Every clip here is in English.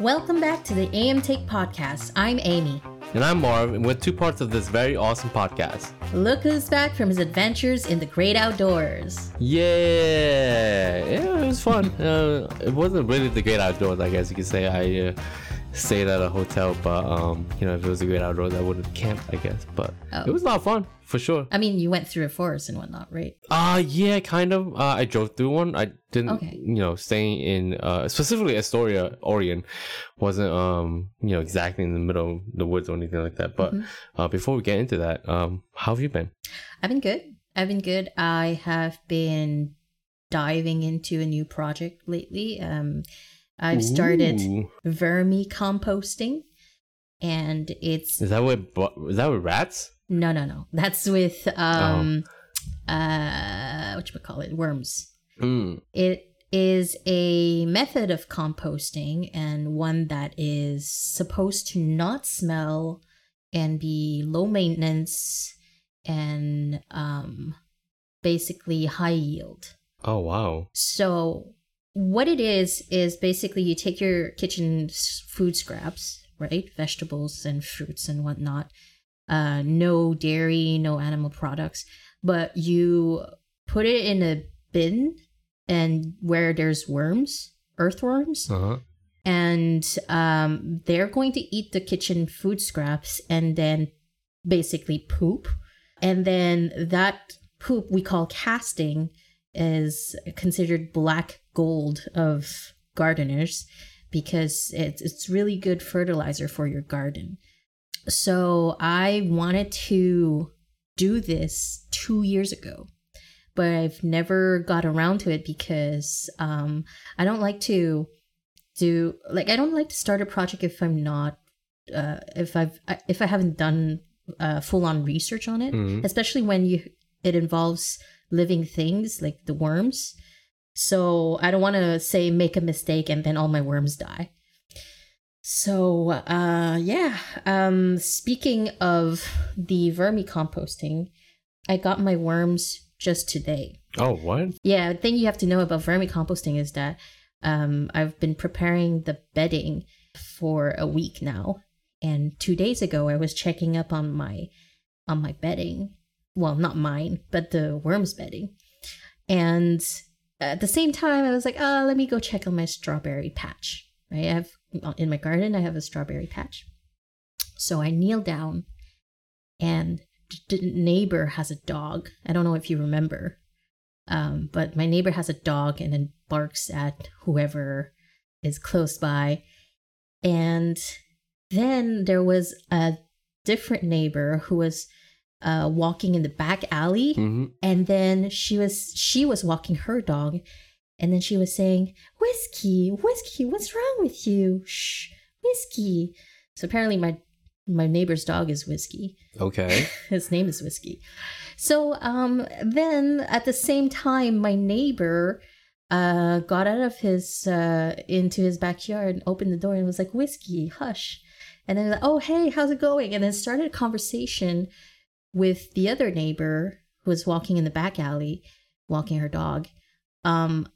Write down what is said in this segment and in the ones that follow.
Welcome back to the AM Take podcast. I'm Amy. And I'm Marv, and we're two parts of this very awesome podcast. Look who's back from his adventures in the great outdoors. Yeah, yeah it was fun. Uh, it wasn't really the great outdoors, I guess you could say. I uh, stayed at a hotel, but um, you know, if it was a great outdoors, I would have camped, I guess. But Oh. it was a lot of fun for sure. I mean, you went through a forest and whatnot, right? Uh yeah, kind of. Uh, I drove through one. I didn't, Okay. you know, staying in uh, specifically Astoria, Oregon, wasn't um, you know, exactly in the middle of the woods or anything like that. But uh, before we get into that, um, how have you been? I've been good. I've been good. I have been diving into a new project lately. Um, I've started Ooh. vermicomposting, and it's Is that with is that with rats? no, no, no. That's with um, uh, what you call it, worms. Mm. It is a method of composting and one that is supposed to not smell and be low maintenance and um, basically high yield. Oh wow. So, what it is, is basically you take your kitchen food scraps, right? Vegetables and fruits and whatnot. Uh, no dairy, no animal products, but you put it in a bin and where there's worms, earthworms, Uh huh. and um, they're going to eat the kitchen food scraps and then basically poop. And then that poop we call casting is considered black gold of gardeners because it's, it's really good fertilizer for your garden. So I wanted to do this two years ago, but I've never got around to it because um, I don't like to do like I don't like to start a project if I'm not uh, if I've if I haven't done uh, full on research on it, Mhm. especially when you it involves living things like the worms. So I don't want to say make a mistake and then all my worms die. So uh yeah, um speaking of the vermicomposting, I got my worms just today. Oh what? Yeah, the thing you have to know about vermicomposting is that um, I've been preparing the bedding for a week now, and two days ago I was checking up on my on my bedding. Well, not mine, but the worms bedding, and at the same time I was like, oh, let me go check on my strawberry patch. Right, I have in my garden I have a strawberry patch, so I kneel down, and the neighbor has a dog. I don't know if you remember um, but my neighbor has a dog and then barks at whoever is close by. And then there was a different neighbor who was uh, walking in the back alley, hmm and then she was she was walking her dog, and then she was saying, "Whiskey, whiskey, what's wrong with you? Shh, whiskey." So apparently my my neighbor's dog is whiskey. Okay. His name is Whiskey. So um then at the same time my neighbor uh got out of his uh into his backyard and opened the door and was like Whiskey, hush. And then like, oh hey, how's it going? And then started a conversation with the other neighbor who was walking in the back alley, walking her dog. Um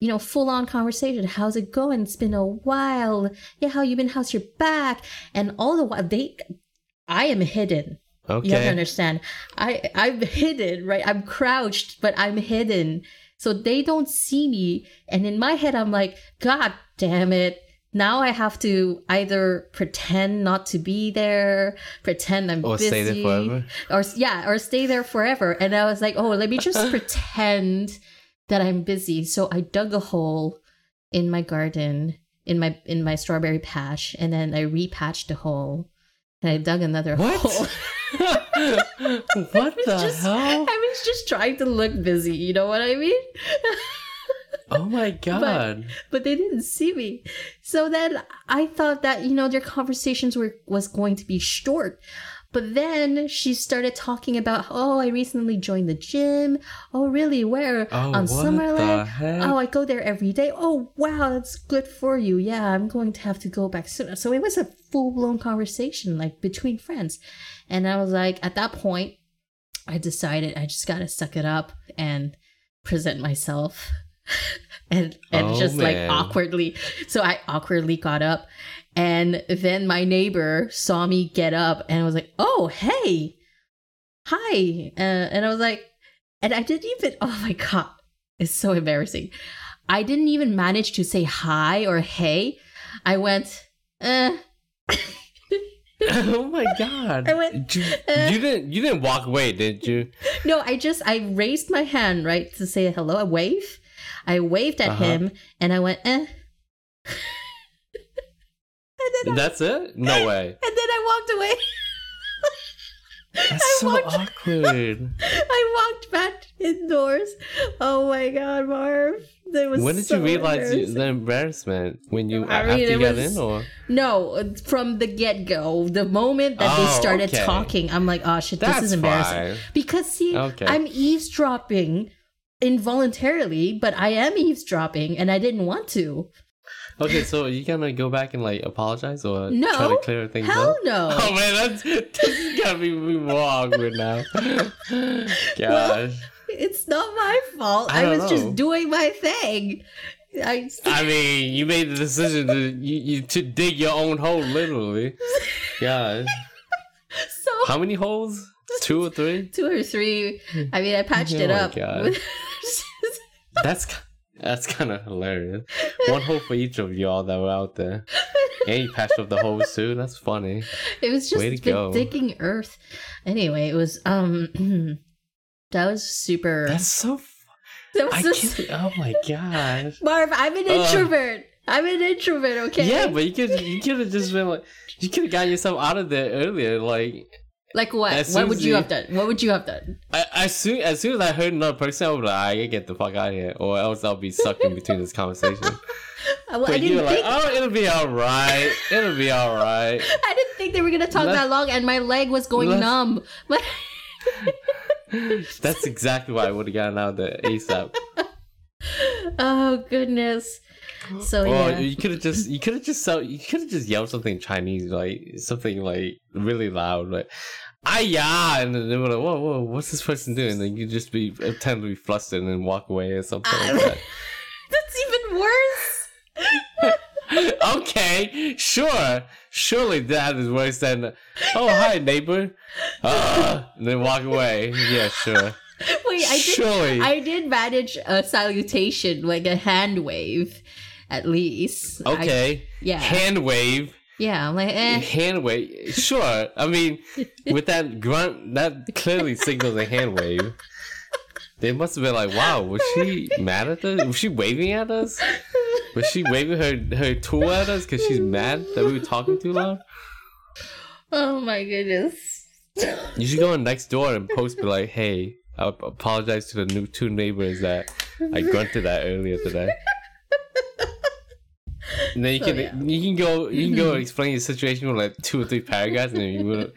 you know, full on conversation. How's it going? It's been a while. Yeah, how you been? How's your back? And all the while, they, I am hidden. Okay. You have to understand. I I'm hidden, right? I'm crouched, but I'm hidden. So they don't see me. And in my head, I'm like, God damn it. Now I have to either pretend not to be there, pretend I'm Or busy, stay there forever. or yeah, or stay there forever. And I was like, oh, let me just pretend that I'm busy. So I dug a hole in my garden, in my in my strawberry patch, and then I repatched the hole. And I dug another What? hole. what the just- hell? I was just trying to look busy, you know what I mean? Oh my god. but they didn't see me. So then I thought that, you know, their conversations were was going to be short. But then she started talking about, oh, I recently joined the gym. Oh, really? Where? Oh, On Summerland? Oh, I go there every day. Oh, wow, that's good for you. Yeah, I'm going to have to go back soon. So it was a full blown conversation, like between friends. And I was like, at that point, I decided I just got to suck it up and present myself and and Oh, just like awkwardly. So I awkwardly got up, and then my neighbor saw me get up and was like, "Oh, hey, hi," uh, and I was like, and I didn't even. Oh my god, it's so embarrassing. I didn't even manage to say hi or hey. I went, eh. oh my god! I went, you, uh. you didn't you didn't walk away, did you? No, I just I raised my hand right to say hello. I wave. I waved at Uh-huh. him and I went eh. and then I, That's it? No way. and then I walked away. That's I so walked- awkward. I walked back indoors. Oh my god, Marv. That was When did so you realize you, the embarrassment? When you I mean, after you got was- in, or No, from the get go, the moment that they Oh, started okay. talking, I'm like, oh shit, that's this is embarrassing. fine. Because see, Okay. I'm eavesdropping involuntarily, but I am eavesdropping and I didn't want to. Okay, so you gonna go back and like apologize or No. try to clear things Hell up? no. Oh man, that's this is gonna be more awkward now. Gosh. It's not my fault. I I, was know. just doing my thing. I I mean, you made the decision to you, you to dig your own hole, literally. Gosh. so How many holes? Two or three? two or three. I mean, I patched Oh it up. That's that's kind of hilarious. One hole for each of y'all that were out there. And you patched up the holes too. That's funny. it was just Way to go. digging earth. Anyway, it was um. that was super. That's so. f- that I was just, can't. Oh my gosh. Marv, I'm an Ugh. introvert. I'm an introvert. Okay. Yeah, but you could you could have just been like you could have gotten yourself out of there earlier. Like like what? What would you you- have done? What would you have done? I, as soon as soon as I heard another person, I was like, I gotta get the fuck out of here, or else I'll be sucked in between this conversation. I, well, But you didn't were like, think. oh, it'll be all right. It'll be all right. I didn't think they were gonna talk Let's- that long, and my leg was going numb. But That's exactly why I would have gotten out there ASAP. oh goodness. So Or yeah. you could have just you could have just so you could have just yelled something Chinese, like something like really loud, like ah yeah, and then they were like, whoa whoa, what's this person doing? And then you just be pretend to be flustered and then walk away or something like that. That's even worse. okay, sure. Surely that is worse than, oh, hi, neighbor. Ah, and then walk away. Yeah, sure. Wait, I did. Surely. I did manage a salutation, like a hand wave, at least. I- Okay. yeah. Hand wave. yeah. I'm like, eh. Hand wave. Sure. I mean, with that grunt, that clearly signals a hand wave. They must have been like, wow, was she mad at us? Was she waving at us? Was she waving her, her tool at us because she's mad that we were talking too loud? Oh my goodness. You should go on next door and post be like, "Hey, I apologize to the new two neighbors that I grunted at earlier today." And then you So, can yeah. you can go you can go explain your situation with like two or three paragraphs, and then you would,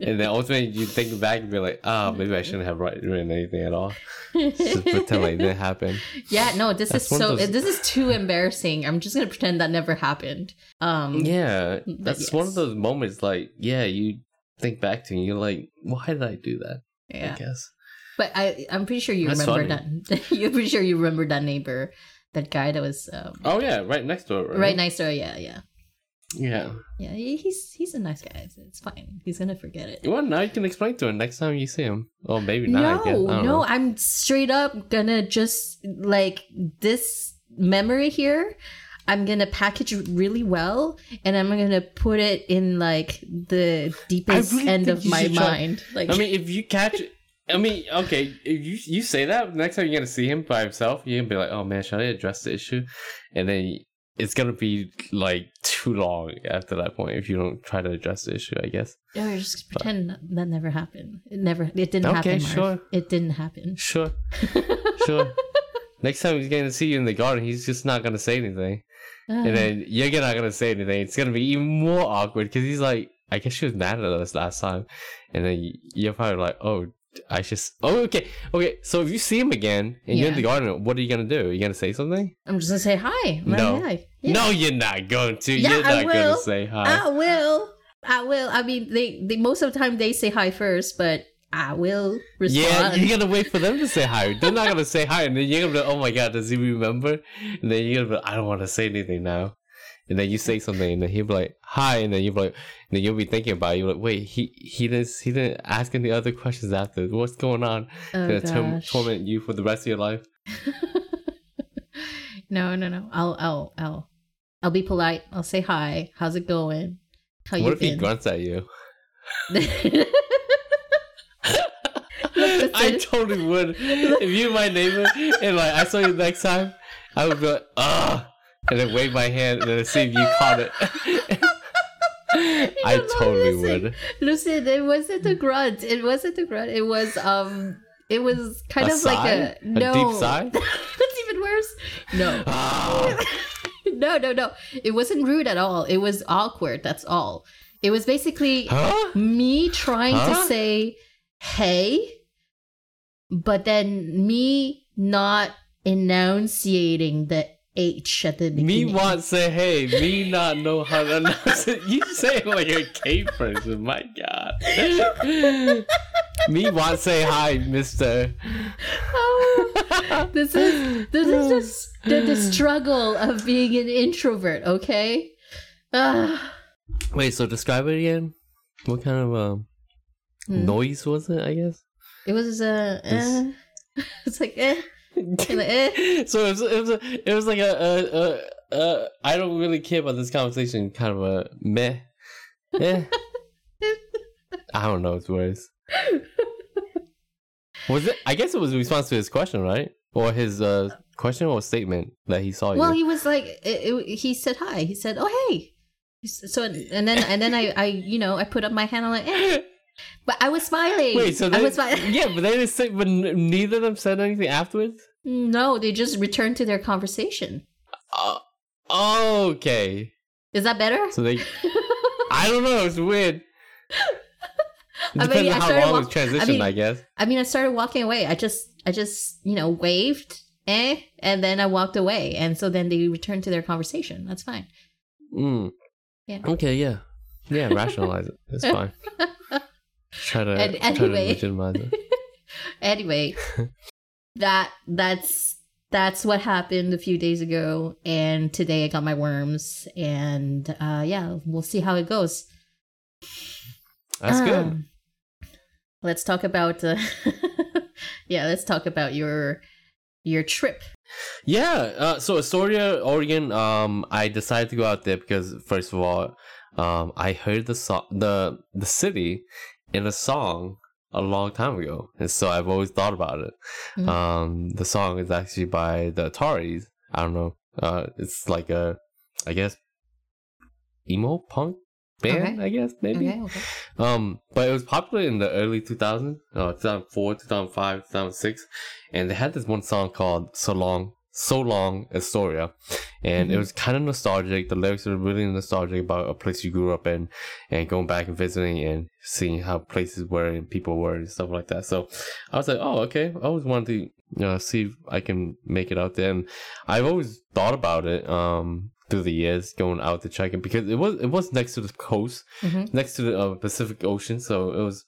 and then ultimately you think back and be like, "Oh, maybe I shouldn't have written anything at all. Just pretend like it didn't happen." yeah, no, this That's is so. those- This is too embarrassing. I'm just gonna pretend that never happened. Um. Yeah, that's one of those moments. Like, yeah, you think back to, and you're like, "Why did I do that?" I Yeah. guess. But I, I'm pretty sure you That's remember that. You're pretty sure you remember that neighbor, that guy that was um, Oh yeah, right next door. Right, right next door. Yeah, yeah, Yeah. yeah. He's he's a nice guy. It's, it's fine. He's gonna forget it. Well, now you can explain to him next time you see him. Or maybe not. I guess. I No, no, know. I'm straight up gonna just like this memory here. I'm gonna package it really well, and I'm gonna put it in like the deepest really end of my try- mind. Like, I mean, if you catch, I mean, okay, if you you say that next time you're gonna see him by himself, you're gonna be like, oh man, should I address the issue? And then it's gonna be like too long after that point if you don't try to address the issue. I guess. or just pretend that, that never happened. It never. It didn't Okay, happen. Marv. sure. It didn't happen. Sure, sure. Next time he's gonna see you in the garden, he's just not gonna say anything, Uh, and then you're not gonna say anything. It's gonna be even more awkward because he's like, I guess she was mad at us last time, and then you're probably like, oh. I just oh okay okay so if you see him again and you're in the garden what are you gonna do are you gonna say something I'm just gonna say hi. No. hi. Yeah. no you're not going to Yeah, you're I not gonna will. say hi I will. I will. I mean, they, they most of the time they say hi first, but I will respond. Yeah, you gotta wait for them to say hi. They're not gonna say hi, and then you're gonna be like, "Oh my god, does he remember?" And then you're gonna be like, "I don't want to say anything now." And then you say something, and then he'll be like, "Hi," and then you'll be like, and then you'll be thinking about it. You're like, "Wait, he he didn't he didn't ask any other questions after. What's going on?" Oh, gonna tor- torment you for the rest of your life. no, no, no. I'll, I'll, I'll, I'll be polite. I'll say hi. How's it going? How what you if he grunts at you? I totally would. If you were my neighbor and like I saw you next time, I would be like, ah, and then wave my hand and then see if you caught it. I totally listen. would. Listen, it wasn't a grunt. It wasn't a grunt. It was um it was kind A of like sigh? a A no deep sigh? That's even worse. No. Ah. no, no, no. It wasn't rude at all. It was awkward, that's all. It was basically Huh? me trying to say hey, but then me not enunciating the H at the Me want say hey, me not know how to announce it. You say it like a K person, my god. me want say hi, mister. Oh, this is this is just the, the struggle of being an introvert. Okay. Ah. Wait, so describe it again. What kind of um, Hmm. noise was it, I guess? It was a. Uh, it's like eh. Eh. so it was, it was, a, it was like a, a, a, a, I don't really care about this conversation, kind of a meh. Eh. I don't know its words. Was it? I guess it was a response to his question, right? Or his uh, question or statement that he saw Well, you. Well, he was like, it, it- he said hi. He said, "Oh hey." So and then and then I I you know I put up my hand. I'm like, eh. but I was smiling. Wait, so I they, was smiling. yeah, but they didn't say, but neither of them said anything afterwards. No, they just returned to their conversation. Uh, okay, Is that better? so they. I don't know. It's weird. It I mean, on how long walk- it's transitioned, I mean- I guess. I mean, I started walking away. I just, I just, you know, waved, eh, and then I walked away, and so then they returned to their conversation. That's fine. Mm. Yeah. Okay, yeah. Yeah, rationalize it. It's fine. Try to, And try anyway. to legitimize it. Anyway, that that's that's what happened a few days ago, and today I got my worms, and uh, yeah, we'll see how it goes. That's good. Um, Let's talk about, uh, yeah, let's talk about your your trip. Yeah, uh, so Astoria, Oregon. Um, I decided to go out there because first of all, um, I heard the song, the the city, in a song a long time ago, and so I've always thought about it. Mhm. Um, the song is actually by the Ataris. I don't know. Uh, it's like a, I guess, emo punk band. Okay. I guess maybe. Okay, okay. Um, but it was popular in the early 2000s, uh, 2004, 2005, 2006, and they had this one song called "So Long, So Long Astoria," and it Mhm. was kind of nostalgic. The lyrics were really nostalgic about a place you grew up in, and going back and visiting and seeing how places were and people were and stuff like that. So I was like, oh, okay. I always wanted to you know, see if I can make it out there, and I've always thought about it. Um. Through the years, going out to check it because it was it was next to the coast, Mhm. next to the uh, Pacific Ocean, so it was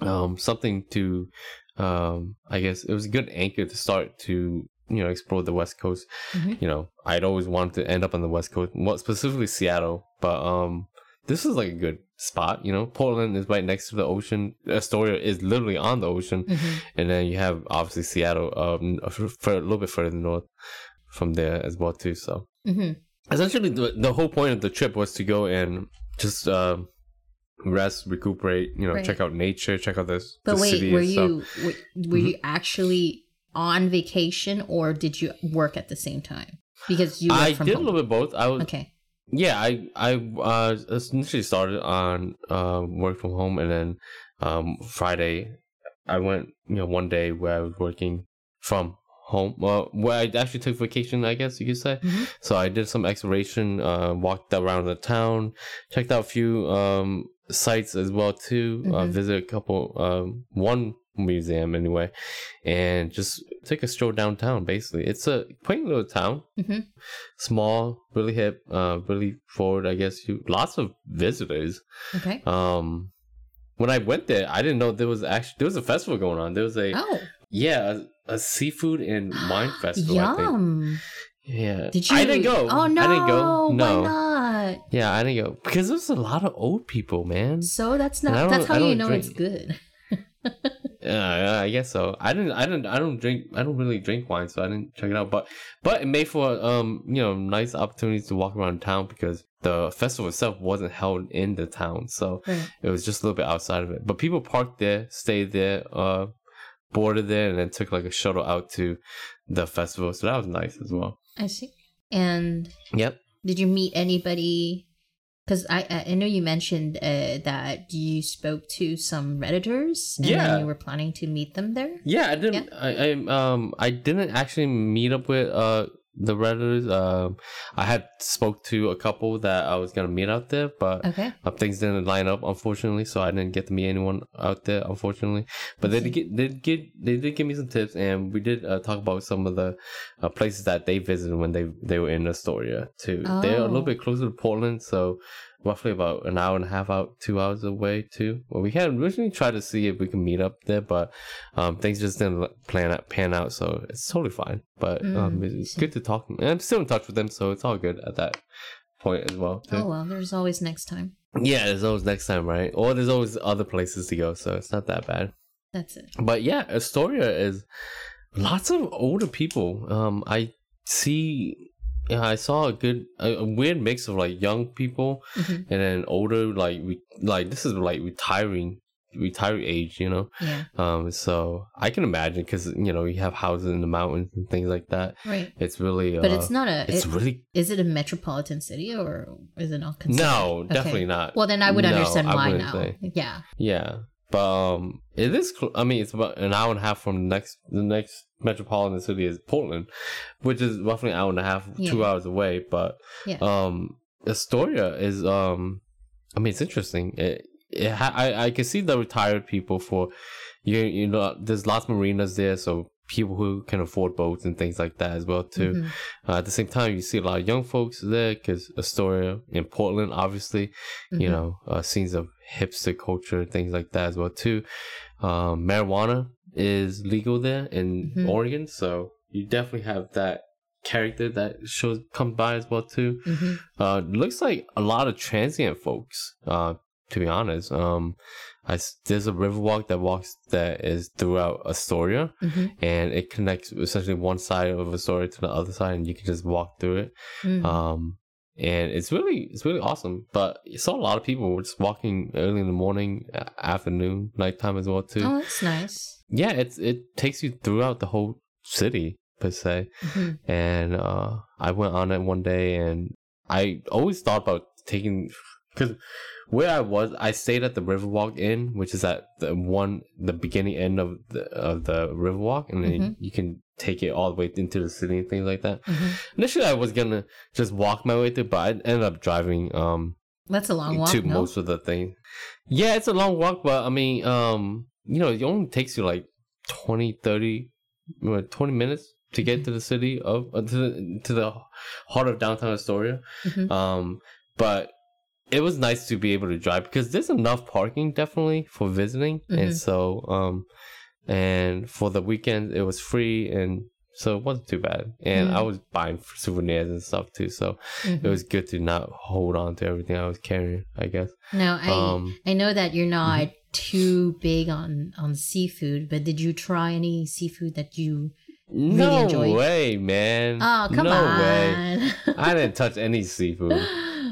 um, something to, um, I guess it was a good anchor to start to you know explore the West Coast. Mhm. You know, I'd always wanted to end up on the West Coast, well, specifically Seattle, but um, this is like a good spot. You know, Portland is right next to the ocean. Astoria is literally on the ocean, Mhm. and then you have obviously Seattle, um, for, a little bit further north from there as well too. So Mhm. essentially the, the whole point of the trip was to go and just uh, rest recuperate you know Right. check out nature check out this But the wait, were you were, were Mm-hmm. you actually on vacation or did you work at the same time? Because you i from did a little bit both i was Okay. yeah i i uh initially started on uh work from home and then um friday i went you know one day where i was working from home well where i actually took vacation i guess you could say Mhm. So I did some exploration, uh, walked around the town, checked out a few um, sites as well too. Uh, Mhm. visit a couple, um, one museum anyway, and just take a stroll downtown. Basically, it's a quaint little town, Mhm. small, really hip, uh, really forward. I guess you lots of visitors. Okay. Um, when I went there, I didn't know there was actually there was a festival going on. There was a Oh, yeah a, a seafood and wine festival. I think. yum! Yeah. Did you? I didn't go. Oh no! I didn't go. No. Why not? Yeah, I didn't go because there's a lot of old people, man. So that's not. That's how you know drink- it's good. Yeah, I guess so. I didn't, I didn't, I don't drink, I don't really drink wine, so I didn't check it out. But, but it made for um, you know, nice opportunities to walk around town because the festival itself wasn't held in the town, so Right. it was just a little bit outside of it. But people parked there, stayed there, uh, boarded there, and then took like a shuttle out to the festival. So that was nice as well. I see. And Yep. did you meet anybody? Because I I know you mentioned uh, that you spoke to some redditors. And Yeah. You were planning to meet them there. Yeah, I didn't. I, I um I didn't actually meet up with uh the redditors. Um, I had spoke to a couple that I was gonna meet out there, but Okay. uh, things didn't line up unfortunately, so I didn't get to meet anyone out there unfortunately. But they did get they did get they did give me some tips, and we did uh, talk about some of the uh, places that they visited when they they were in Astoria too. They're a Oh. little bit closer to Portland, so roughly about an hour and a half out, two hours away too. Well, we had originally tried to see if we can meet up there, but um, things just didn't plan out, pan out, so it's totally fine. But um, Mm, it's good to talk, and I'm still in touch with them, so it's all good at that point as well. Too. Oh well, there's always next time. Yeah, there's always next time, right? Or there's always other places to go, so it's not that bad. That's it. But yeah, Astoria is lots of older people. Um, I see. Yeah, I saw a good, a, a weird mix of like young people Mhm. and then older, like we, like this is like retiring, retiring age, you know. Yeah. Um, so I can imagine because you know you have houses in the mountains and things like that. Right. It's really, But uh, it's not a. it's it- really is it a metropolitan city or is it not considered? no, Okay. definitely not. Well, then I would No, understand why now. say. Yeah. Yeah, but um, it is. Cl- I mean, it's about an hour and a half from the next. The next metropolitan city is Portland, which is roughly an hour and a half, two hours away. But Yeah. um, Astoria is um, I mean, it's interesting. It, it ha- I I can see the retired people for you. You know, there's lots of marinas there, so people who can afford boats and things like that as well too. Mhm. Uh, at the same time, you see a lot of young folks there because Astoria in Portland, obviously, you Mhm. know, uh, scenes of hipster culture, things like that as well too. Um, marijuana is legal there in Mhm. Oregon, so you definitely have that character that shows come by as well too. Mhm. Uh, looks like a lot of transient folks. Uh, to be honest, um, I there's a riverwalk that walks that is throughout Astoria, Mhm. and it connects essentially one side of Astoria to the other side, and you can just walk through it. Mhm. Um, and it's really it's really awesome. But you saw a lot of people were just walking early in the morning, afternoon, nighttime as well too. Oh, that's nice. Yeah, it's it takes you throughout the whole city per se. Mhm. And uh, I went on it one day, and I always thought about taking because where I was, I stayed at the Riverwalk Inn, which is at the one the beginning end of the of the Riverwalk, and then Mhm. you can take it all the way into the city and things like that. Mhm. Initially, I was gonna just walk my way through, but I ended up driving um That's a long walk. to no? most of the things. Yeah, it's a long walk, but I mean, um, you know, it only takes you like 20, 30, uh, 20 minutes to get to the city of uh, to the to the heart of downtown Astoria. Mhm. Um, but it was nice to be able to drive because there's enough parking definitely for visiting, Mhm. and so um, and for the weekend it was free and. So it wasn't too bad, and I Mm. was buying souvenirs and stuff too. So it was good to not hold on to everything I was carrying. I guess. No, I Um, I know that you're not Mm-hmm. Too big on on seafood, but did you try any seafood that you? no enjoyed- way, man. Oh, come no on! way. I didn't touch any seafood.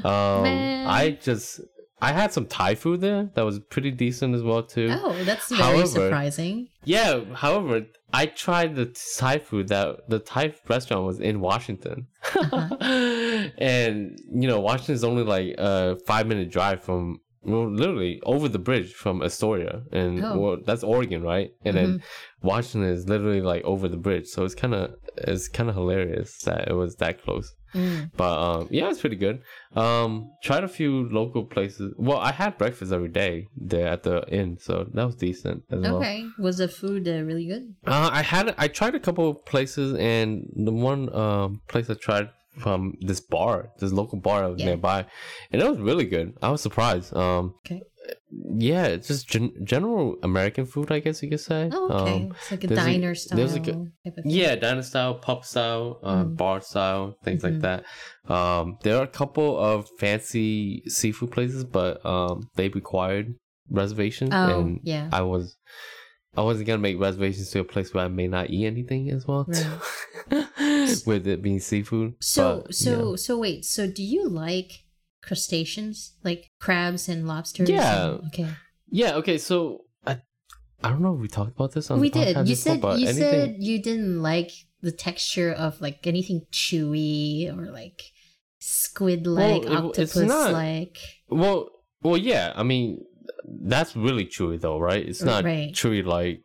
Um, Man. I just I had some Thai food there that was pretty decent as well too. oh, that's very However- surprising. Yeah, however, I tried the Thai food that the Thai restaurant was in Washington, Uh-huh. and you know Washington is only like a five minute drive from. Well, literally over the bridge from Astoria, and Oh. well, that's Oregon, right? And then Washington is literally like over the bridge, so it's kind of it's kind of hilarious that it was that close. Mm. But um, yeah, it's pretty good. Um, tried a few local places. Well, I had breakfast every day there at the inn, so that was decent as well. Okay, was the food uh, really good? Uh, I had I tried a couple of places, and the one um place I tried from this bar, this local bar Yeah. nearby, and it was really good. I was surprised. Um, Okay. yeah, it's just gen- general American food, I guess you could say. Oh, okay. Um, it's like a diner style. there's a g- type of thing. yeah, diner style, pub style, uh, Mm. bar style, things Mhm. like that. Um, there are a couple of fancy seafood places, but um, they required reservations, Oh, and yeah. I was. I wasn't gonna make reservations to a place where I may not eat anything as well, with it being seafood. So but, so yeah. so wait. So do you like crustaceans, like crabs and lobsters? Yeah. and- okay. yeah, okay. So I, I don't know if we talked about this on we the did. podcast You said but you anything, said you didn't like the texture of like anything chewy or like squid like, Well, octopus like. Well, well, yeah. I mean, that's really chewy though, right? It's not Right. chewy like.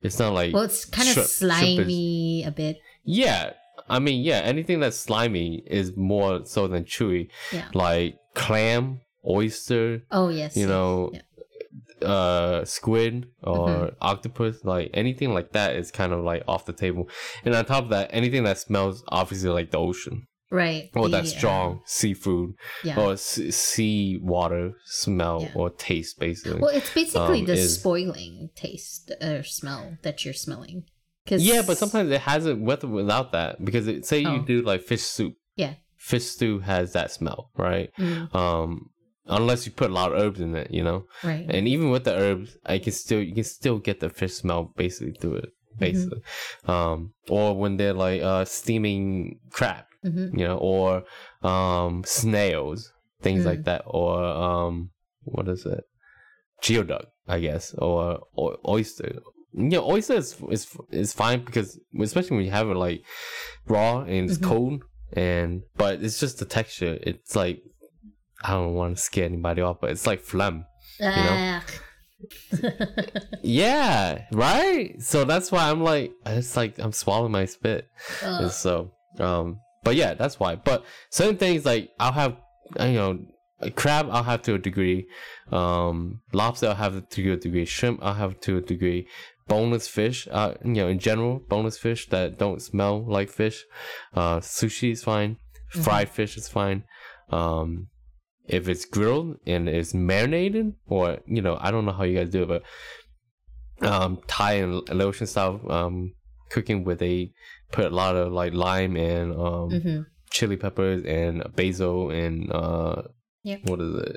It's not like. Well, it's kind of shrimp is- slimy a bit. yeah, I mean, yeah. Anything that's slimy is more so than chewy. Yeah. Like clam, oyster, Oh yes. you yes. know, Yeah. uh, squid or Mhm. octopus. Like anything like that is kind of like off the table. And on top of that, anything that smells obviously like the ocean Right. or the, that strong seafood Uh, yeah. or s- sea water smell Yeah. or taste, basically. Well, it's basically um, the is- spoiling taste or smell that you're smelling. Cause Yeah, but sometimes it has it with or without that because it, say Oh. you do like fish soup. Yeah. Fish stew has that smell, right? Mm, Um, unless you put a lot of herbs in it, you know. right. And even with the herbs, I can still you can still get the fish smell basically through it, Mm-hmm. basically. Um, or when they're like uh steaming crab, hmm you know, or um snails, things Mm. like that, or um what is it, geoduck, I guess, or, or oyster. You know, oyster is, is is fine because especially when you have it like raw and it's Mhm. cold, and but it's just the texture. It's like I don't want to scare anybody off, but it's like phlegm. know? Yeah, right. So that's why I'm like, it's like I'm swallowing my spit. Ugh. And so, um, but yeah, that's why. But certain things like I'll have, you know, a crab I'll have to a degree, um, lobster I'll have to a degree, shrimp I'll have to a degree, boneless fish, uh, you know, in general, boneless fish that don't smell like fish, uh, sushi is fine, fried fish is fine, um. If it's grilled and it's marinated, or you know, I don't know how you guys do it, but um, Thai and Laotian style um, cooking where they put a lot of like lime and um, Mhm. chili peppers and basil and uh, Yep. what is it,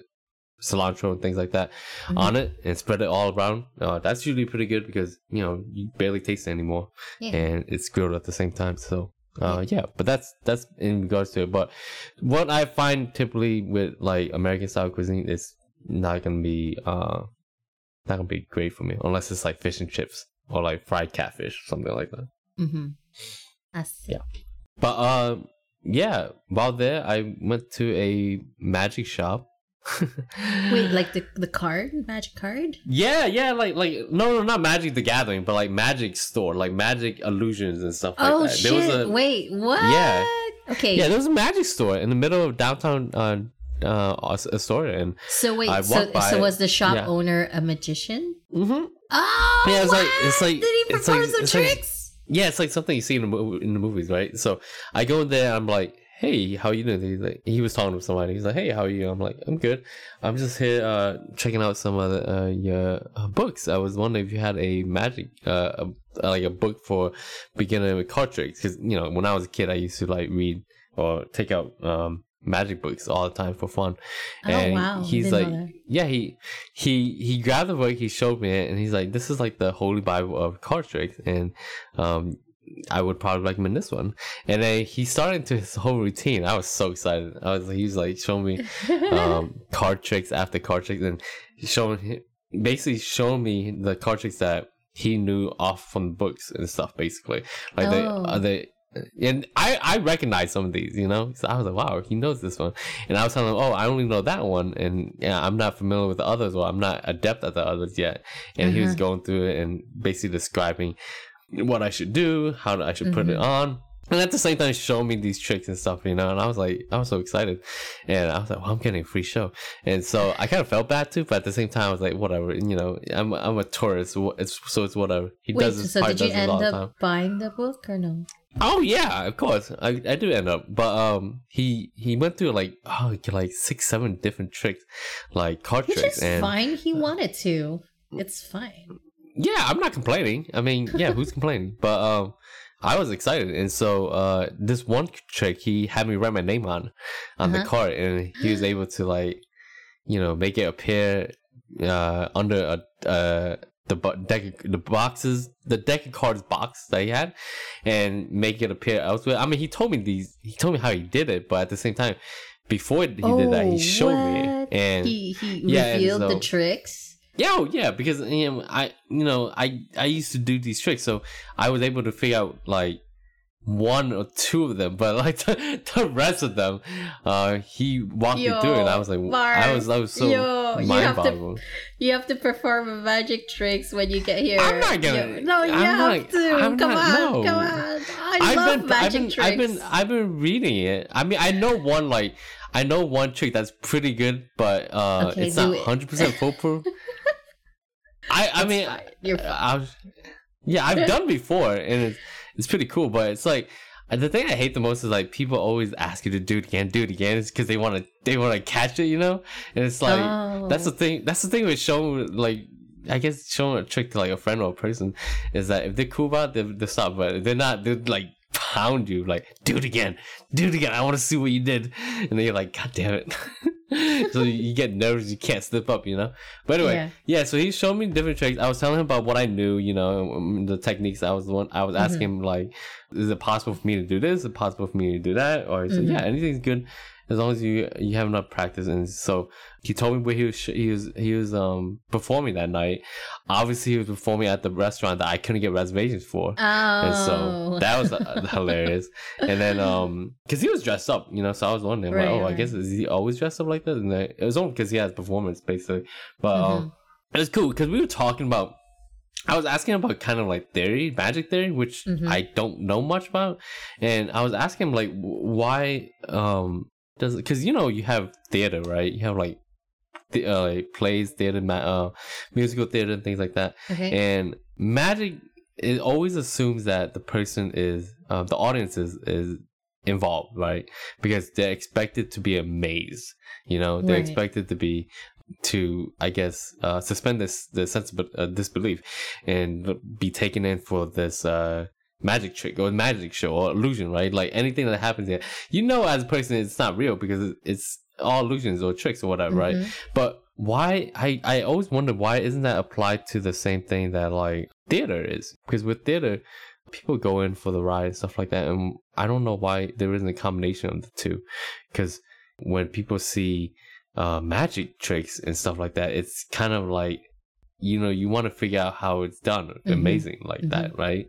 cilantro and things like that Mhm. on it and spread it all around. Uh, that's usually pretty good because you know you barely taste it anymore, Yeah. and it's grilled at the same time. So. Uh, yeah, but that's that's in regards to it. But what I find typically with like American style cuisine is not gonna be uh not gonna be great for me unless it's like fish and chips or like fried catfish, or something like that. Mhm. I see. Yeah. But um, yeah, while there, I went to a magic shop. Wait, like the the card, magic card? yeah, yeah, like like no, no, not Magic the Gathering, but like Magic Store, like Magic illusions and stuff like oh that. shit! There was a Wait, what? Yeah. Okay. yeah, there was a Magic Store in the middle of downtown uh uh As- Astoria, and so wait, so so was the shop Yeah. owner a magician? mm-hmm. Oh, Yeah, it's like- it's like- did he it's like- perform some it's like- tricks? Yeah, it's like something you see in the, in the movies, right? So I go in there, I'm like, "Hey, how you doing?" He's like, he was talking to somebody. He's like, "Hey, how are you?" I'm like, "I'm good. I'm just here uh, checking out some of the, uh, your uh, books. I was wondering if you had a magic, uh, a, like a book for beginner with card tricks. Because you know, when I was a kid, I used to like read or take out um, magic books all the time for fun. Oh, wow. He's Didn't like, yeah, he he he grabbed the book, he showed me it, and he's like, "This is like the holy bible of card tricks," and um, I would probably recommend this one. And then he started into his whole routine. I was so excited. I was he was like showing me um card tricks after card tricks, and showing basically showing me the card tricks that he knew off from books and stuff. Basically, like Oh. uh, they. And I, I recognize some of these, you know. So I was like, wow, he knows this one. And I was telling him, oh, I only know that one, and yeah, I'm not familiar with the others, Well, I'm not adept at the others yet. And he was Uh-huh. going through it and basically describing what I should do, how I should put it Mhm. on. And at the same time, showing me these tricks and stuff, you know. And I was like, I was so excited, and I was like, well, I'm getting a free show. And so I kind of felt bad too, but at the same time, I was like, whatever, you know. I'm I'm a tourist, so it's so it's whatever. He Wait, does this, so probably did you end up buying the book or no? Oh yeah, of course. I, I do end up, but um, he he went through like oh like six seven different tricks, like card Which tricks, is and fine. He wanted to. It's fine. Yeah, I'm not complaining. I mean, yeah, who's complaining? But um, I was excited, and so uh, this one trick he had me write my name on on the Uh-huh. card, and he was able to like, you know, make it appear uh under a uh the bu- deck of- the boxes the deck of cards box that he had and make it appear elsewhere. I mean, he told me these. He told me how he did it, but at the same time, before he did that, he Oh, showed me, and he he yeah, and revealed the tricks. Yeah, oh, yeah, because you know, I you know I I used to do these tricks, so I was able to figure out like one or two of them, but like the, the rest of them, uh, he walked me through, it, I was like, I was I was so Yo, you mind have to- You have to perform magic tricks when you get here. I'm not gonna- You- no, you I'm have not- to. I'm come not- on, no. come on. I I've love been, magic I've been, tricks. I've been, I've been reading it. I mean, I know one like, I know one trick that's pretty good, but uh, Okay, it's not hundred percent foolproof. I, I mean, fine. You're uh, fine. I was, yeah, I've done before, and it's it's pretty cool. But it's like the thing I hate the most is like people always ask you to do it again, do it again. It's because they want to they want to catch it, you know. And it's like Oh. that's the oh. thing. That's the thing with showing like. I guess showing a trick to like a friend or a person is that if they're cool about it, they they stop. But if they're not, they would like pound you, like do it again, do it again. I want to see what you did, and then you're like, God damn it. so you get nervous, you can't slip up, you know. But anyway, Yeah. yeah. So he showed me different tricks. I was telling him about what I knew, you know, um, the techniques. I was the one. I was asking him like, is it possible for me to do this? Is it possible for me to do that? Or he said, Mhm. yeah, anything's good as long as you you have enough practice. And so he told me where he was he was he was um performing that night. Obviously, he was performing at the restaurant that I couldn't get reservations for. Oh. And so that was uh, hilarious. And then, um, because he was dressed up, you know, so I was wondering, Right, like, oh, I guess is he always dressed up like this? And then, it was only because he has performance, basically. But Mm-hmm. um, it was cool because we were talking about. I was asking about kind of like theory, magic theory, which Mhm. I don't know much about, and I was asking him like, why um does because you know you have theater, right? You have like. The, uh, like plays, theater, ma- uh, musical theater, and things like that. Okay. And magic it always assumes that the person is uh, the audience is is involved, right? Because they're expected to be amazed. You know, they're Right. expected to be to I guess uh, suspend this the sense of uh, disbelief and be taken in for this uh magic trick or magic show or illusion, right? Like anything that happens here, you know, as a person, it's not real because it's all illusions or tricks or whatever, right? Mhm. But why? I I always wonder why isn't that applied to the same thing that like theater is? Because with theater, people go in for the ride and stuff like that, and I don't know why there isn't a combination of the two. Because when people see uh magic tricks and stuff like that, it's kind of like you know you want to figure out how it's done Mhm. amazing like that right?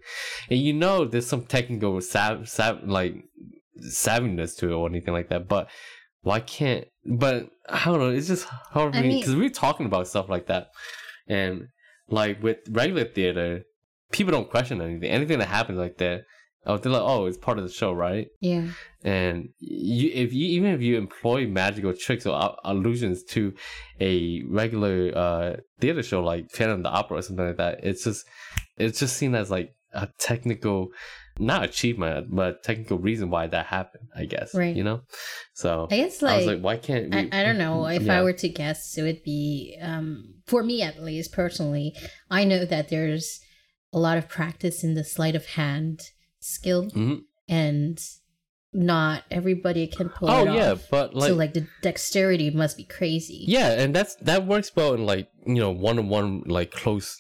And you know there's some technical sav, sav like savviness to it or anything like that but why can't but i don't know it's just hard for I me because we're talking about stuff like that. And like with regular theater people don't question anything anything that happens like that oh they're like oh it's part of the show right Yeah. and you if you even if you employ magical tricks or allusions to a regular uh theater show like Phantom of the Opera or something like that, it's just it's just seen as like a technical not achievement but technical reason why that happened, I guess. Right. You know? So I guess I like, was like, why can't we I, I don't know if Yeah. I were to guess, it would be um, for me at least personally. I know that there's a lot of practice in the sleight of hand skill, Mhm. and not everybody can pull Oh yeah, but like so like the dexterity must be crazy. Yeah, and that's that works well in like you know one on one like close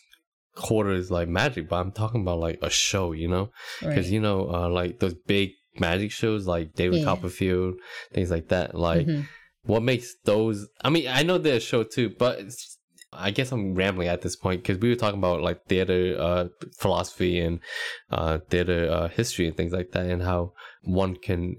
quarters like magic. But I'm talking about like a show, you know, because right. you know uh, like those big magic shows like David Yeah. Copperfield, things like that. Like Mhm. what makes those? I mean, I know they're a show too, but it's, I guess I'm rambling at this point because we were talking about like theater uh, philosophy and uh, theater uh, history and things like that, and how one can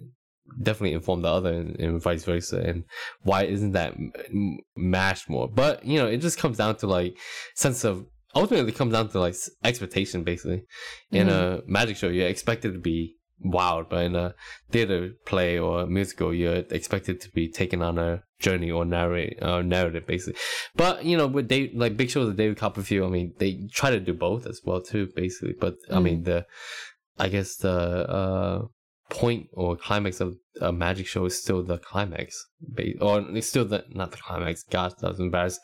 definitely inform the other and, and vice versa and why isn't that m- mashed more? But you know it just comes down to like sense of ultimately it comes down to like expectation basically. In a magic show you're expected to be wild but in a theater play or musical you're expected to be taken on a journey or narrate uh, narrative basically but you know with Dave, like big shows of david copperfield i mean they try to do both as well too basically but i Mhm. mean the I guess the uh point or climax of a magic show is still the climax, or it's still the not the climax. God, that was embarrassing.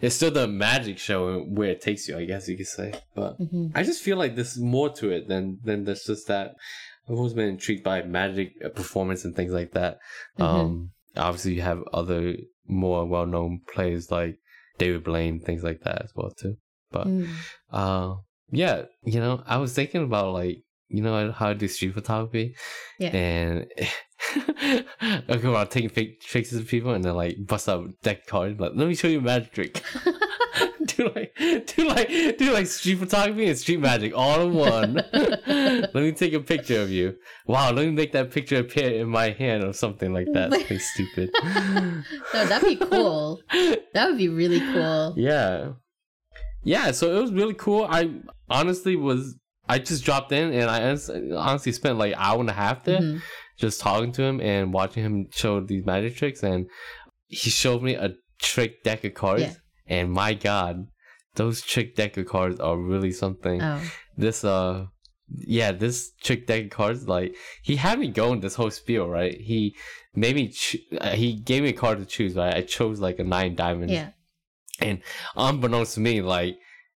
It's still the magic show where it takes you. I guess you could say, but Mhm. I just feel like there's more to it than than there's just that. I've always been intrigued by magic uh, performance and things like that. Mhm. Um, obviously you have other more well known players like David Blaine, things like that as well too. But Mm. uh, yeah, you know, I was thinking about like you know how I do street photography, Yeah. and I go around taking fake pictures of people and then like bust out deck cards. Like, let me show you a magic trick. do like do like do like street photography and street magic all in one. let me take a picture of you. Wow, let me make that picture appear in my hand or something like that. Something stupid. No, that'd be cool. That would be really cool. Yeah. Yeah, so it was really cool. I honestly was I just dropped in and I honestly spent like an hour and a half there Mhm. just talking to him and watching him show these magic tricks and he showed me a trick deck of cards Yeah. And my god, those trick deck of cards are really something. Oh, This uh yeah, this trick deck of cards like he had me going this whole spiel, right? He made me cho- uh, he gave me a card to choose, right? I chose like a nine diamonds yeah. And unbeknownst to me, like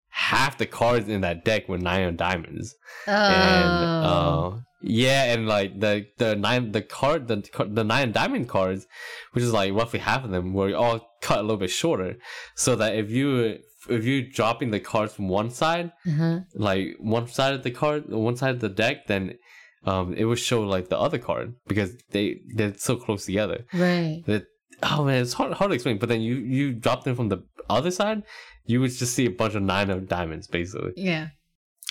half the cards in that deck were nine of diamonds, Oh, and uh, yeah, and like the the nine the card the the nine diamond cards, which is like roughly half of them, were all cut a little bit shorter, so that if you if you dropping the cards from one side, uh-huh. like one side of the card, one side of the deck, then um it would show like the other card because they they're so close together right. that oh man, it's hard hard to explain. But then you you drop them from the other side, you would just see a bunch of nine of diamonds basically. Yeah.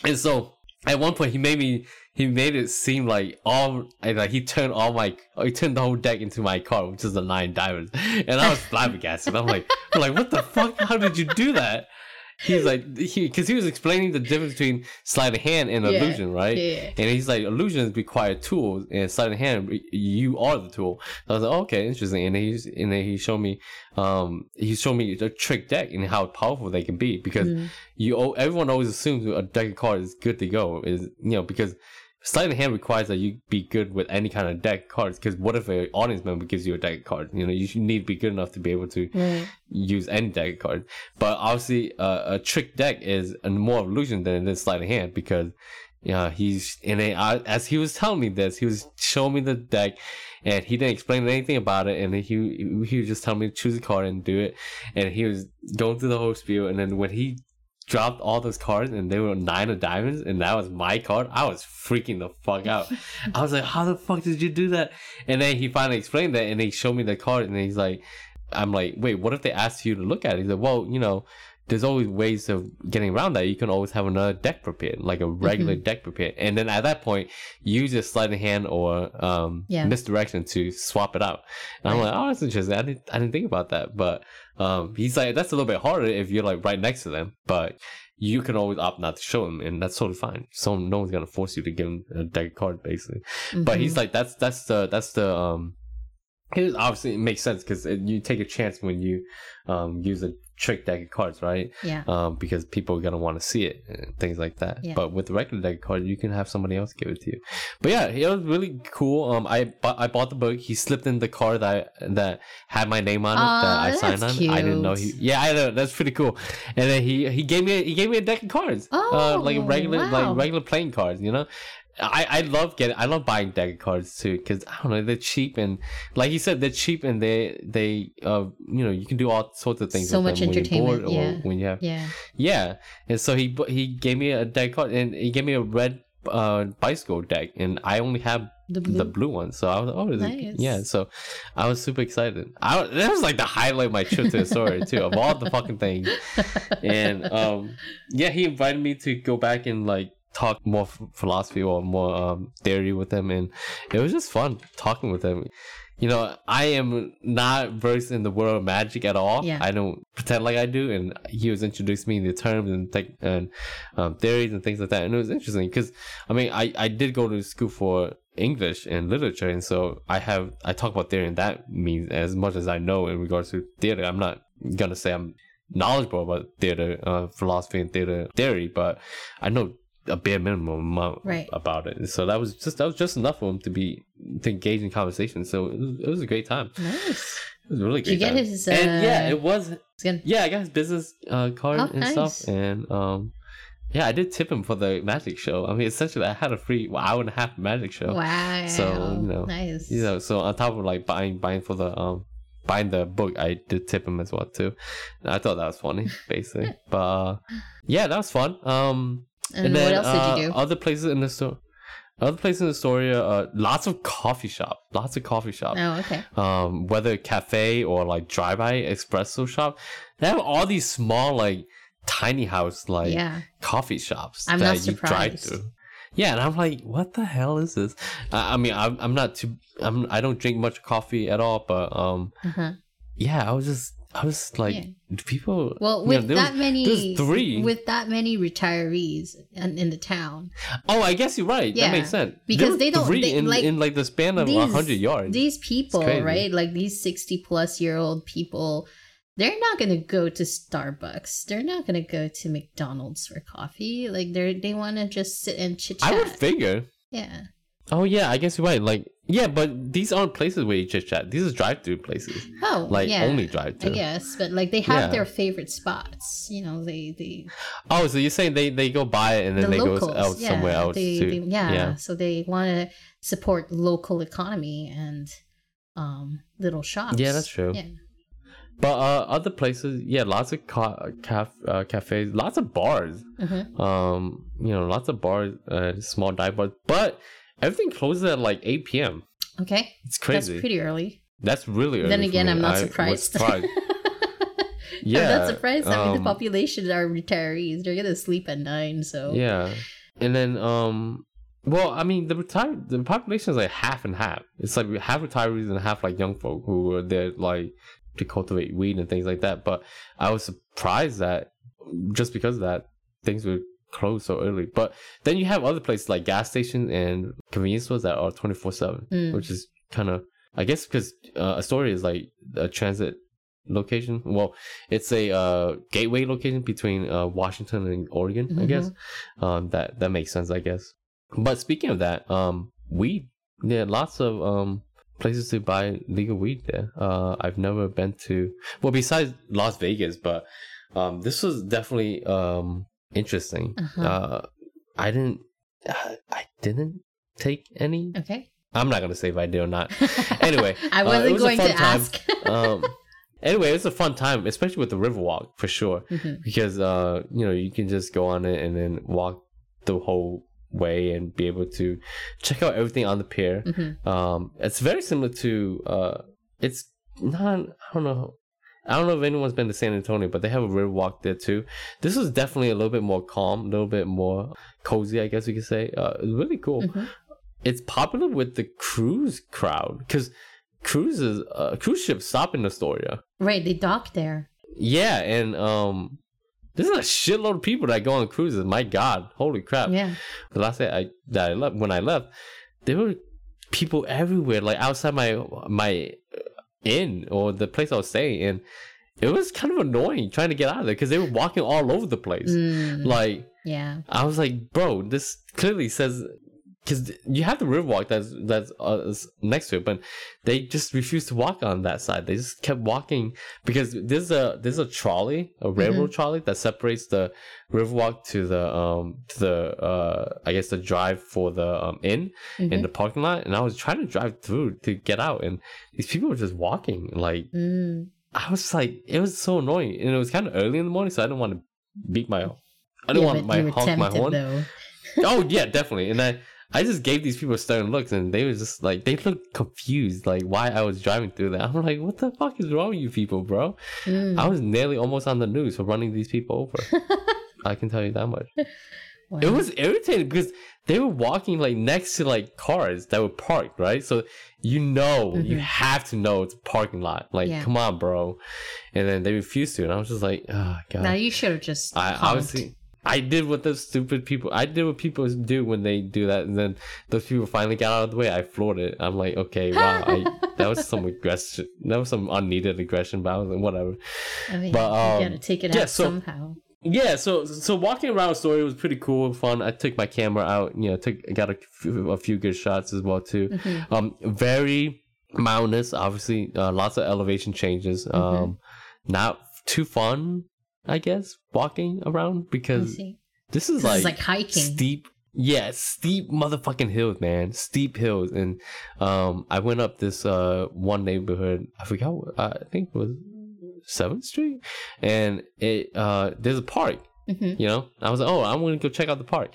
And so at one point he made me he made it seem like all like he turned all my he turned the whole deck into my card, which is the nine diamonds. And I was flabbergasted. I'm like I'm like what the fuck? How did you do that? He's like he because he was explaining the difference between sleight of hand and Yeah. illusion, right? Yeah. And he's like, illusions require tools, and sleight of hand, you are the tool. So I was like, oh, okay, interesting. And he's and then he showed me, um, he showed me the trick deck and how powerful they can be because Mhm. you everyone always assumes a deck of cards is good to go is you know because sleight of hand requires that you be good with any kind of deck cards because what if an audience member gives you a deck card? you know you need to be good enough to be able to Right. use any deck card. But obviously, uh, a trick deck is a more illusion than it is sleight of hand because, yeah, he's and then I, as he was telling me this, he was showing me the deck, and he didn't explain anything about it, and he he was just telling me to choose a card and do it, and he was going through the whole spiel, and then when he dropped all those cards and they were nine of diamonds and that was my card i was freaking the fuck out i was like how the fuck did you do that and then he finally explained that and he showed me the card and he's like I'm like, wait, what if they asked you to look at it? He's like, well, you know, there's always ways of getting around that. You can always have another deck prepared, like a regular deck prepared. And then at that point, use your sleight of hand or um, Yeah. misdirection to swap it out. And I'm like, oh, that's interesting. I didn't, I didn't think about that. But um, he's like, that's a little bit harder if you're like right next to them. But you can always opt not to show them, and that's totally fine. So no one's gonna force you to give him a deck of cards, basically. But Mhm. he's like, that's that's the that's the um. It obviously it makes sense because you take a chance when you um use a trick deck of cards, right? yeah. Um, because people are gonna want to see it and things like that. Yeah. But with the regular deck of cards, you can have somebody else give it to you. But yeah, it was really cool. Um, I bought I bought the book. He slipped in the card that that had my name on it Aw, that I signed on. that's I didn't know he. Yeah, I know that's pretty cool. And then he he gave me a, he gave me a deck of cards. uh, Oh, like regular wow. like regular playing cards. You know. I, I love getting I love buying deck of cards too because I don't know they're cheap and like you said they're cheap and they they uh you know you can do all sorts of things So with much them when you're bored entertainment, yeah. when you have Yeah. yeah, and so he he gave me a deck card, and he gave me a red uh bicycle deck, and I only have The blue. the blue one. So I was oh is it- Nice. yeah. So I was super excited. I that was like the highlight of my trip to the store too, of all the fucking things. And um yeah, he invited me to go back and like talk more philosophy or more um theory with him, and it was just fun talking with him. You know, I am not versed in the world of magic at all. Yeah. I don't pretend like I do, and he was introducing me to terms and tech and um, theories and things like that, and it was interesting because I mean, I I did go to school for English and literature, and so I have I talk about theory and that means as much as I know in regards to theater. I'm not gonna say I'm knowledgeable about theater, uh, philosophy and theater theory, but I know a bare minimum amount Right. about it. And so that was just that was just enough for him to be to engage in conversation. So it was, it was a great time. Nice. It was really Did you get time. his, and yeah, uh, it was yeah, I got his business uh, card Oh, and nice. stuff, and um, yeah, I did tip him for the magic show. I mean, essentially, I had a free hour and a half magic show. Wow. So, you know, nice. You know, so on top of like buying buying for the um buying the book, I did tip him as well too. And I thought that was funny, basically. but uh, yeah, that was fun. Um, and, and, then what else uh, did you do? Other places in Astoria. Other places in Astoria, uh, lots of coffee shop, lots of coffee shop oh, okay. um, whether cafe or like drive-by espresso shop, they have all these small like tiny house like yeah. coffee shops I'm that you drive through. Yeah, and I'm like, what the hell is this? I, I mean, I'm I'm not too I'm I don't drink much coffee at all, but um, Uh-huh. yeah, I was just I was like, Yeah. people. Well, you with know, there that was- many, there's three. with that many retirees in, in the town, Oh, I guess you're right. Yeah, that makes sense. because they don't- they- in, like, in like the span of hundred yards. these people, right? Like these sixty plus year old people, they're not gonna go to Starbucks. They're not gonna go to McDonald's for coffee. Like they're they want to just sit and chit chat. I would figure. Yeah. Oh yeah, I guess you're right. Like yeah, but these aren't places where you chit chat. These are drive-through places. Oh, Like yeah. only drive-through. I guess, but like they have Yeah. their favorite spots. You know, they they Oh, so you're saying they they go buy it and then the they locals, go out yeah, somewhere else they, too. they- yeah, yeah. so they want to support local economy and um little shops. Yeah, that's true. Yeah. But uh, other places, yeah, lots of ca- caf- uh, cafes, lots of bars. Mhm. Um, you know, lots of bars, uh, small dive bars. But everything closes at like 8 p.m. Okay. It's crazy. That's pretty early. That's really early. then again. I'm not I was surprised. surprised. I'm Yeah, not surprised. I mean, um, the population are retirees. They're gonna sleep at nine. So Yeah, and then um, well, I mean, the retired the population is like half and half. It's like half retirees and half like young folk who are there like to cultivate weed and things like that. But I was surprised that just because of that things were closed so early. But then you have other places like gas stations and convenience stores that are twenty four seven, Mm. which is kind of I guess because uh, Astoria is like a transit location. Well, it's a uh, gateway location between uh, Washington and Oregon. I Mhm. guess um, that that makes sense. I guess. But speaking of that, um, weed. Yeah, lots of um places to buy legal weed there. Uh, I've never been to well besides Las Vegas, but um, this was definitely um interesting. Uh-huh. Uh, I didn't. I didn't take any. okay. I'm not gonna say if I did or not. Anyway, I uh, wasn't was a going to time. ask. um, anyway, it's a fun time, especially with the Riverwalk for sure, Mhm. because uh, you know, you can just go on it and then walk the whole way and be able to check out everything on the pier. Mhm. Um, it's very similar to uh, it's not. I don't know. I don't know if anyone's been to San Antonio, but they have a Riverwalk there too. This is definitely a little bit more calm, a little bit more cozy, I guess we could say. Uh, it's really cool Mhm. it's popular with the cruise crowd because cruises uh, cruise ships stop in Astoria. Right, they dock there. Yeah, and um, there's a shitload of people that go on cruises. My God, holy crap! Yeah. The last day I that I left when I left, there were people everywhere, like outside my my inn or the place I was staying in. It was kind of annoying trying to get out of there because they were walking all over the place. Mm, Like yeah. I was like, bro, this clearly says because you have the Riverwalk that's that's uh, next to it, but they just refused to walk on that side. They just kept walking because there's a there's a trolley, a railroad trolley that separates the Riverwalk to the um to the uh I guess the drive for the um inn in Mhm. the parking lot, and I was trying to drive through to get out, and these people were just walking. Like Mm. I was like, it was so annoying, and it was kind of early in the morning, so I didn't want to beat my. I didn't Yeah, want my honk my horn though. oh yeah, definitely. And I I just gave these people stern looks, and they were just like they looked confused, like why I was driving through that. I'm like, what the fuck is wrong with you people, bro? Mm. I was nearly almost on the news for running these people over. I can tell you that much. Wow. It was irritating because they were walking like next to like cars that were parked, right? So you know, you Mhm. have to know it's a parking lot. Like, Yeah. come on, bro. And then they refused to, and I was just like, oh god. Now you should have just. I honked. obviously I did what those stupid people I did what people do when they do that and then those people finally got out of the way. I floored it. I'm like, okay, wow, I, that was some aggression that was some unneeded aggression, but I was like, whatever. I mean, but, you um, gotta take it yeah, out so- somehow. yeah, so so walking around Astoria was pretty cool, fun. I took my camera out, you know, took got a few, a few good shots as well too. Mhm. Um, very mountainous, obviously, uh, lots of elevation changes. Mm-hmm. Um, not too fun, I guess, walking around because this is This like is like hiking. steep yeah steep motherfucking hills man. Steep hills. And um i went up this uh one neighborhood i forgot what, i think it was 7th street? And it uh there's a park Mhm. you know? I was like oh i'm gonna go check out the park.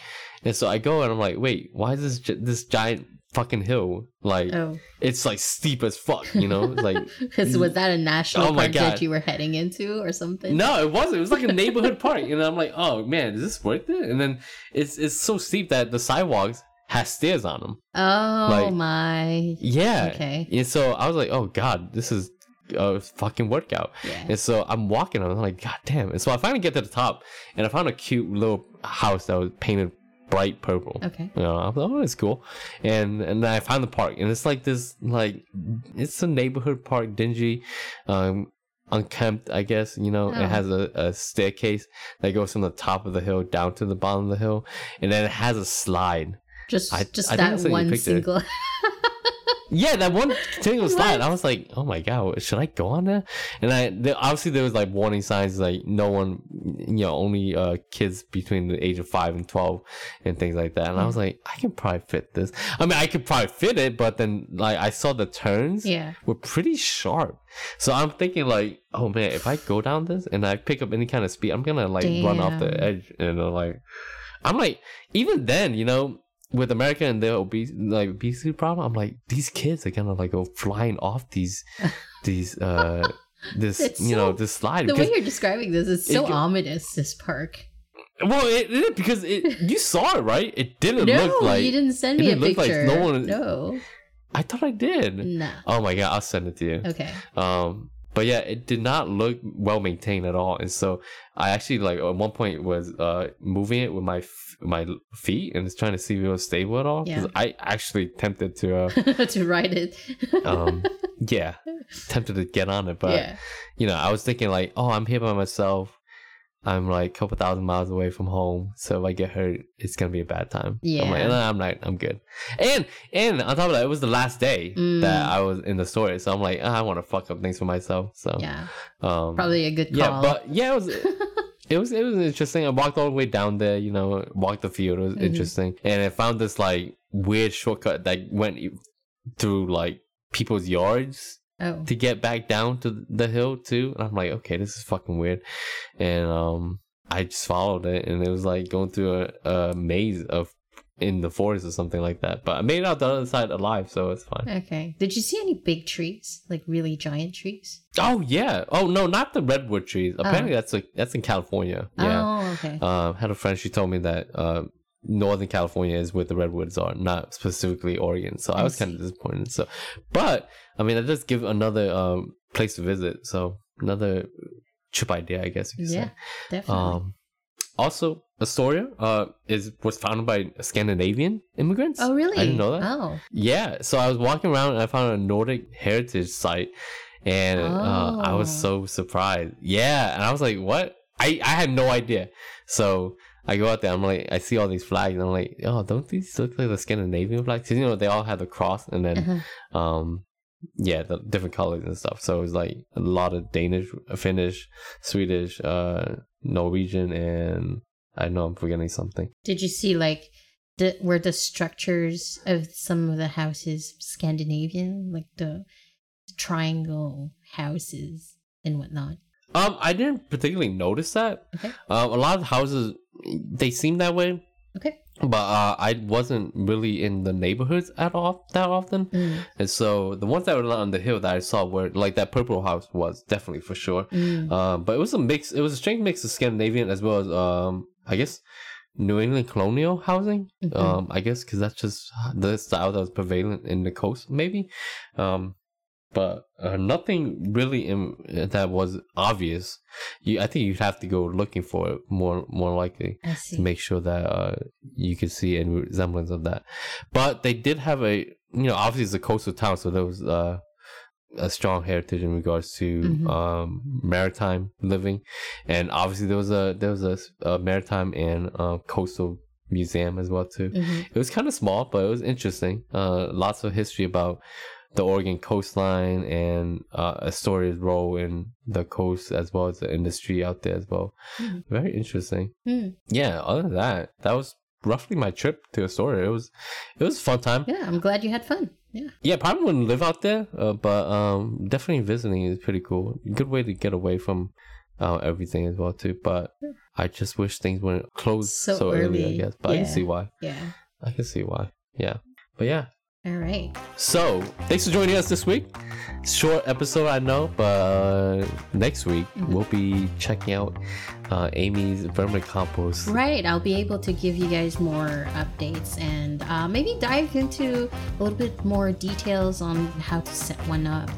And so i go and i'm like wait why is this gi- this giant fucking hill like Oh, it's like steep as fuck you know like was that a national Oh park that you were heading into or something? No, it wasn't. It was like a neighborhood park, and I'm like, oh man, is this worth it? And then it's it's so steep that the sidewalks has stairs on them. Oh Like- my. Yeah. Okay. And so I was like, oh god, this is a fucking workout. Yeah. And so I'm walking, and I'm like, god damn. And so I finally get to the top, and I found a cute little house that was painted bright purple. Okay. You know, I like, oh, it's cool. And and I found the park, and it's like this, like it's a neighborhood park, dingy, um, unkempt, I guess. You know, Oh. it has a, a staircase that goes from the top of the hill down to the bottom of the hill, and then it has a slide. Just I- just I that sent you a one single. Yeah, that one single slide. What? I was like, oh my god, should I go on there? And I there, obviously there was like warning signs, like no one, you know, only uh kids between the age of five and twelve and things like that. And I was like, I can probably fit this. I mean, I could probably fit it, but then like I saw the turns yeah. were pretty sharp. So I'm thinking like, oh man, if I go down this and I pick up any kind of speed, I'm gonna like run off the edge and uh, like, I'm like, even then, you know, with America and their obese like obesity problem, I'm like, these kids are gonna like go flying off these, these uh, this It's you know this slide The way you're describing this is so It- ominous. This park. well it, it because it you saw it right, it didn't no, look like you didn't send it me a look like picture. no one- No. I thought I did. Nah. Oh my god, I'll send it to you. Okay. Um, but yeah, it did not look well maintained at all, and so I actually like at one point was uh moving it with my f- my feet and just trying to see if it was stable at all. Because Yeah. I actually tempted to uh to write it. um yeah tempted to get on it, but yeah. you know I was thinking like oh I'm here by myself. I'm like a couple thousand miles away from home, so if I get hurt, it's gonna be a bad time. I'm like, Yeah. nah, I'm like, I'm good. And and on top of that, it was the last day Mm. that I was in Astoria, so I'm like, ah, I want to fuck up things for myself. So Yeah. um, Probably a good call. yeah, but yeah, it was it was it was interesting. I walked all the way down there, you know, walked the field. It was Mhm. interesting, and I found this like weird shortcut that went through like people's yards oh. to get back down to the hill too. And I'm like, okay, this is fucking weird, and um, I just followed it, and it was like going through a, a maze of in the forest or something like that. But I made it out the other side alive, so it's fine. Okay. Did you see any big trees? Like really giant trees? Oh yeah. Oh no, not the redwood trees. Apparently that's like that's in California. Yeah. Oh, okay. Uh, had a friend. She told me that uh, Northern California is where the redwoods are, not specifically Oregon. So I was kind of disappointed. So, but I mean, that does give another um, place to visit. So another trip idea, I guess. You could yeah, say. definitely. Um, also, Astoria uh, is was founded by Scandinavian immigrants. oh, really? I didn't know that. Oh. Yeah, so I was walking around and I found a Nordic heritage site, and uh, I was Oh. so surprised. Yeah, and I was like, "What?" I I had no idea. So I go out there. I'm like, I see all these flags, and I'm like, "Oh, don't these look like the Scandinavian flags?" 'Cause, you know, they all have the cross, and then Uh-huh. um, yeah, the different colors and stuff. So it was like a lot of Danish, Finnish, Swedish, uh, Norwegian, and I know I'm forgetting something. Did you see like the were the structures of some of the houses Scandinavian, like the triangle houses and whatnot? Um, I didn't particularly notice that. Okay. Um, a lot of houses they seem that way, Okay. but uh, I wasn't really in the neighborhoods at all that often, Mm, and so the ones that were on the hill that I saw were like that purple house was definitely for sure. mm. Um, but it was a mix. It was a strange mix of Scandinavian as well as um, I guess New England colonial housing. Mhm. Um, I guess because that's just the style that was prevalent in the coast, maybe. Um, but uh, nothing really in, that was obvious. You, I think you'd have to go looking for it more, more likely to make sure that uh, you could see any resemblance of that. But they did have a, you know, obviously it's a coastal town, so there was uh, a strong heritage in regards to Mhm. um, maritime living, and obviously there was a there was a, a maritime and uh, coastal museum as well too. Mhm. It was kind of small, but it was interesting. Uh, lots of history about the Oregon coastline and uh, Astoria's role in the coast as well as the industry out there as well. Mhm. Very interesting. Mm. Yeah. Other than that, that was roughly my trip to Astoria. It was it was a fun time. Yeah, I'm glad you had fun. Yeah. Yeah, probably wouldn't live out there, uh, but um, definitely visiting is pretty cool. Good way to get away from uh, everything as well too. But I just wish things weren't closed so, So early, I guess. But I can see why. Yeah. I can see why. Yeah. But yeah. All right. So thanks for joining us this week. Short episode, I know, but next week Mhm. we'll be checking out uh, Amy's vermicompost. Right. I'll be able to give you guys more updates and uh, maybe dive into a little bit more details on how to set one up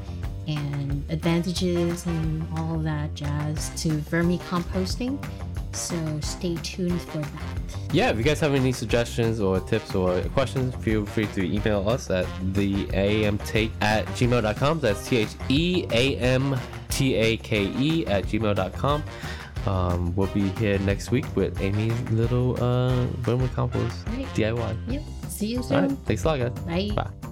and advantages and all that jazz to vermicomposting. So stay tuned for that. Yeah, if you guys have any suggestions or tips or questions, feel free to email us at theamtake at gmail.com. That's T H E A M T A K E at gmail.com. Um, we'll be here next week with Amy's little uh, vermicompost Right. DIY. Yep. See you soon. right, thanks a lot, guys. Bye. Bye.